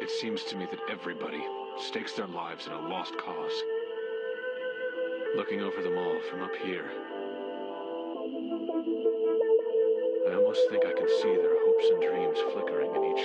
It seems to me that everybody stakes their lives in a lost cause. Looking over them all from up here, I almost think I can see their hopes and dreams flickering in each.